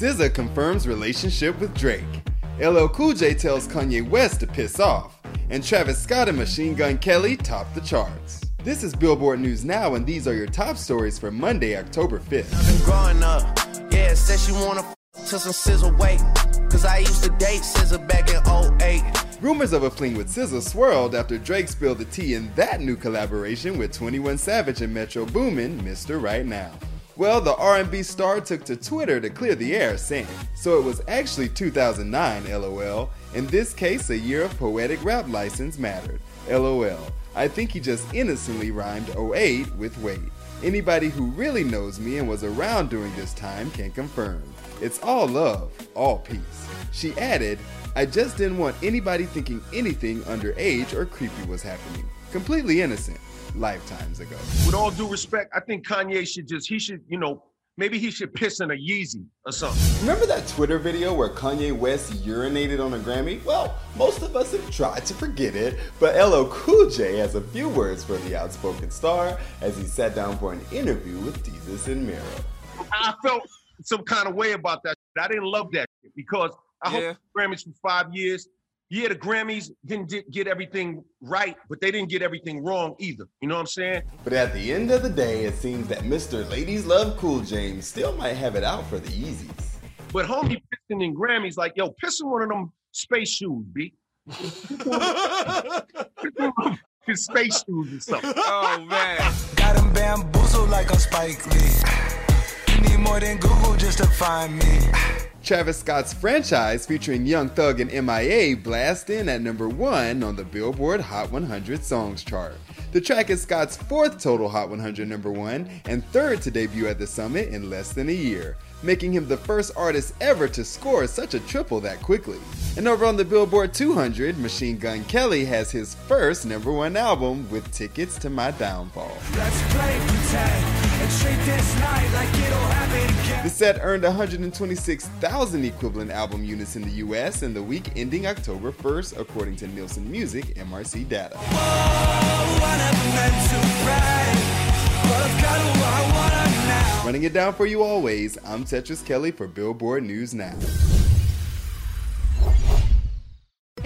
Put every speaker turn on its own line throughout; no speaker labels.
SZA confirms relationship with Drake. LL Cool J tells Kanye West to piss off. And Travis Scott and Machine Gun Kelly top the charts. This is Billboard News Now, and these are your top stories for Monday, October 5th.
I've been growing up. Yeah, said she wanna f- to some SZA weight. Cause I used to date SZA back in 08.
Rumors of a fling with SZA swirled after Drake spilled the tea in that new collaboration with 21 Savage and Metro Boomin, Mr. Right Now. Well, the R&B star took to Twitter to clear the air, saying, "So it was actually 2009, LOL. In this case, a year of poetic rap license mattered. LOL. I think he just innocently rhymed 08 with wait. Anybody who really knows me and was around during this time can confirm. It's all love, all peace. She added, I just didn't want anybody thinking anything underage or creepy was happening. Completely innocent, lifetimes ago.
With all due respect, I think Kanye should just, he should, you know, maybe he should piss in a Yeezy or something.
Remember that Twitter video where Kanye West urinated on a Grammy? Well, most of us have tried to forget it, but LL Cool J has a few words for the outspoken star as he sat down for an interview with Desus and Mero.
I felt some kind of way about that. I didn't love that because I yeah. hope Grammys for five years. Yeah, the Grammys didn't get everything right, but they didn't get everything wrong either. You know what I'm saying?
But at the end of the day, it seems that Mr. Ladies Love Cool James still might have it out for the Yeezys.
But homie pissing in Grammys, like, yo, pissing one of them space shoes, B. His space shoes and stuff.
Oh man.
Got him bamboozled like a Spike Lee need more than Google just to find me.
Travis Scott's franchise featuring Young Thug and MIA blast in at number one on the Billboard Hot 100 Songs chart. The track is Scott's fourth total Hot 100 number one and third to debut at the summit in less than a year, making him the first artist ever to score such a triple that quickly. And over on the Billboard 200, Machine Gun Kelly has his first number one album with Tickets to My Downfall. The set earned 126,000 equivalent album units in the US in the week ending October 1st, according to Nielsen Music MRC data. Running it down for you always, I'm Tetris Kelly for Billboard News Now.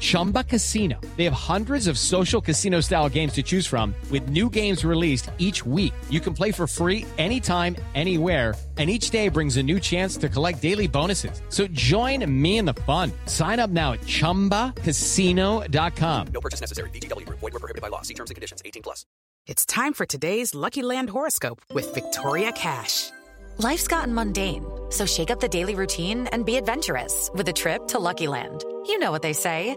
Chumba Casino. They have hundreds of social casino style games to choose from, with new games released each week. You can play for free anytime, anywhere, and each day brings a new chance to collect daily bonuses. So join me in the fun. Sign up now at chumbacasino.com.
No purchase necessary. VGW, void, were prohibited by law. See terms and conditions 18 plus.
It's time for today's Lucky Land horoscope with Victoria Cash.
Life's gotten mundane, so shake up the daily routine and be adventurous with a trip to Lucky Land. You know what they say.